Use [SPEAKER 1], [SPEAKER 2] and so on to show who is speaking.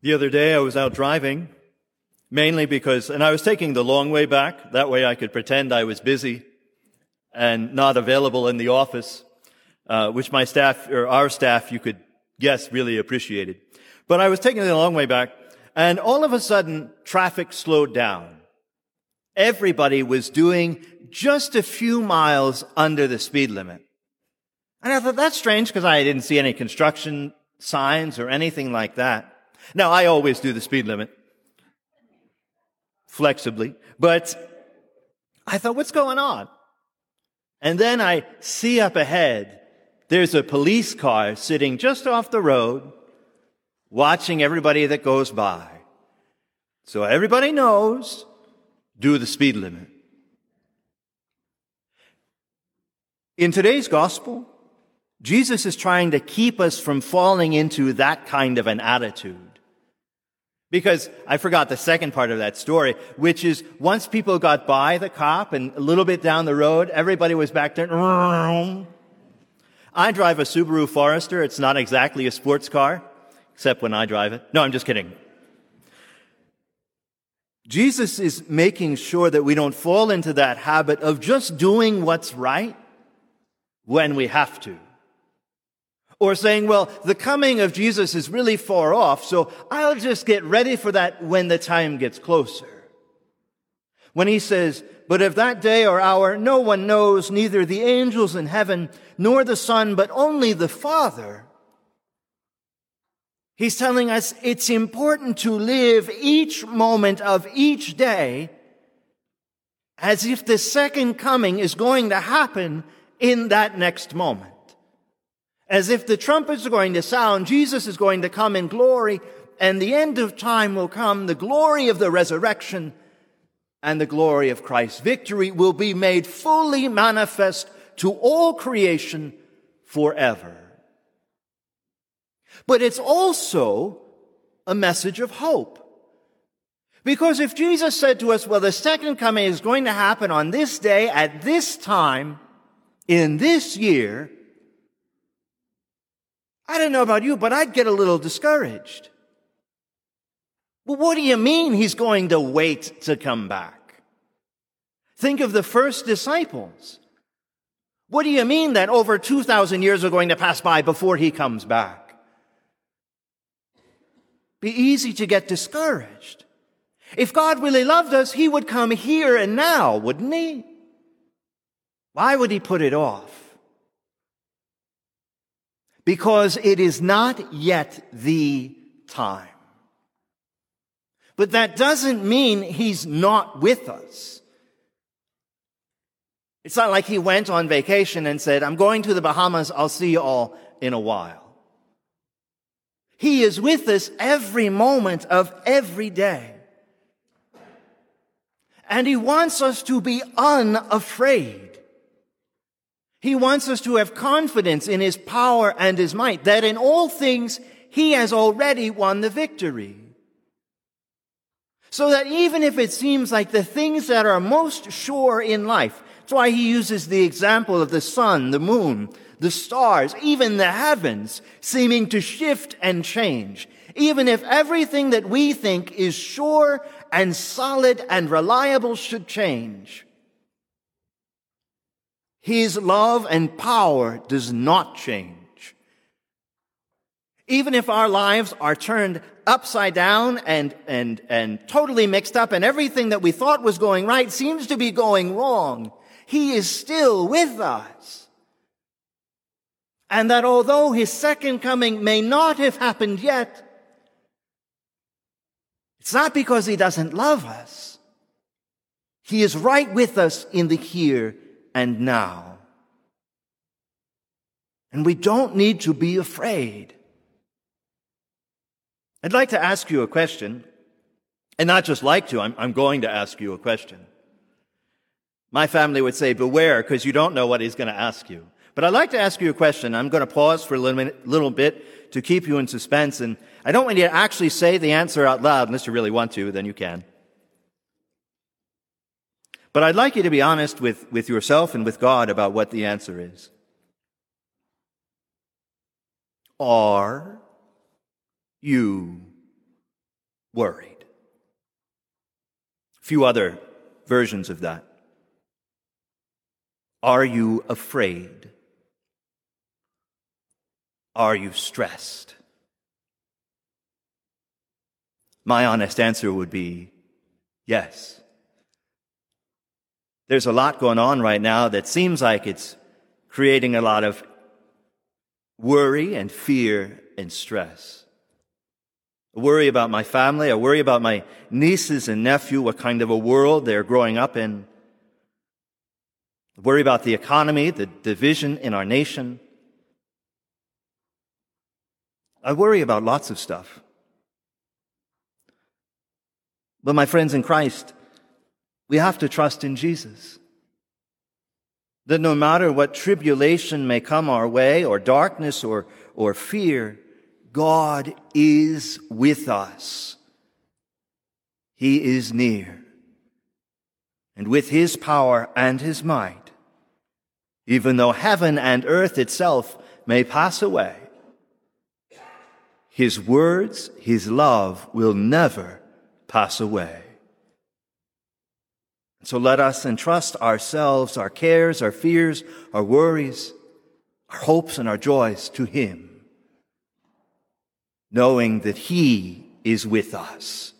[SPEAKER 1] The other day I was out driving, mainly because, and I was taking the long way back. That way I could pretend I was busy and not available in the office, uh, which my staff, or our staff, you could guess really appreciated. But I was taking the long way back, and all of a sudden, traffic slowed down. Everybody was doing just a few miles under the speed limit. And I thought that's strange because I didn't see any construction signs or anything like that. Now, I always do the speed limit flexibly, but I thought, what's going on? And then I see up ahead, there's a police car sitting just off the road, watching everybody that goes by. So everybody knows, do the speed limit. In today's gospel, Jesus is trying to keep us from falling into that kind of an attitude. Because I forgot the second part of that story, which is once people got by the cop and a little bit down the road, everybody was back there. I drive a Subaru Forester. It's not exactly a sports car, except when I drive it. No, I'm just kidding. Jesus is making sure that we don't fall into that habit of just doing what's right when we have to. Or saying, well, the coming of Jesus is really far off, so I'll just get ready for that when the time gets closer. When he says, but of that day or hour no one knows, neither the angels in heaven, nor the Son, but only the Father. He's telling us it's important to live each moment of each day as if the second coming is going to happen in that next moment. As if the trumpets are going to sound, Jesus is going to come in glory, and the end of time will come, the glory of the resurrection and the glory of Christ's victory will be made fully manifest to all creation forever. But it's also a message of hope. Because if Jesus said to us, well, the second coming is going to happen on this day, at this time, in this year, I don't know about you, but I'd get a little discouraged. Well, what do you mean he's going to wait to come back? Think of the first disciples. What do you mean that over 2,000 years are going to pass by before he comes back? Be easy to get discouraged. If God really loved us, he would come here and now, wouldn't he? Why would he put it off? Because it is not yet the time. But that doesn't mean he's not with us. It's not like he went on vacation and said, I'm going to the Bahamas, I'll see you all in a while. He is with us every moment of every day. And he wants us to be unafraid. He wants us to have confidence in his power and his might, that in all things he has already won the victory. So that even if it seems like the things that are most sure in life, that's why he uses the example of the sun, the moon, the stars, even the heavens, seeming to shift and change. Even if everything that we think is sure and solid and reliable should change, his love and power does not change. Even if our lives are turned upside down and, and, and totally mixed up and everything that we thought was going right seems to be going wrong, He is still with us. And that although His second coming may not have happened yet, it's not because He doesn't love us. He is right with us in the here and now. And we don't need to be afraid. I'd like to ask you a question, and not just like to, I'm, I'm going to ask you a question. My family would say, beware, because you don't know what he's going to ask you. But I'd like to ask you a question. I'm going to pause for a little, minute, little bit to keep you in suspense, and I don't want you to actually say the answer out loud unless you really want to, then you can. But I'd like you to be honest with, with yourself and with God about what the answer is. Are you worried. A few other versions of that. Are you afraid? Are you stressed? My honest answer would be yes. There's a lot going on right now that seems like it's creating a lot of worry and fear and stress. I worry about my family. I worry about my nieces and nephew, what kind of a world they're growing up in. I worry about the economy, the division in our nation. I worry about lots of stuff. But my friends in Christ, we have to trust in Jesus. That no matter what tribulation may come our way, or darkness, or, or fear, God is with us. He is near. And with His power and His might, even though heaven and earth itself may pass away, His words, His love will never pass away. So let us entrust ourselves, our cares, our fears, our worries, our hopes, and our joys to Him, knowing that He is with us